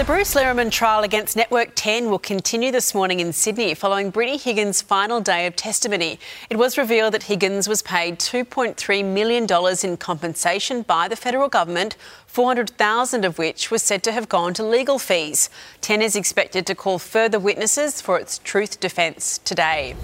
The Bruce Lehrmann trial against Network 10 will continue this morning in Sydney following Brittany Higgins' final day of testimony. It was revealed that Higgins was paid $2.3 million in compensation by the federal government, 400,000 of which was said to have gone to legal fees. 10 is expected to call further witnesses for its truth defence today.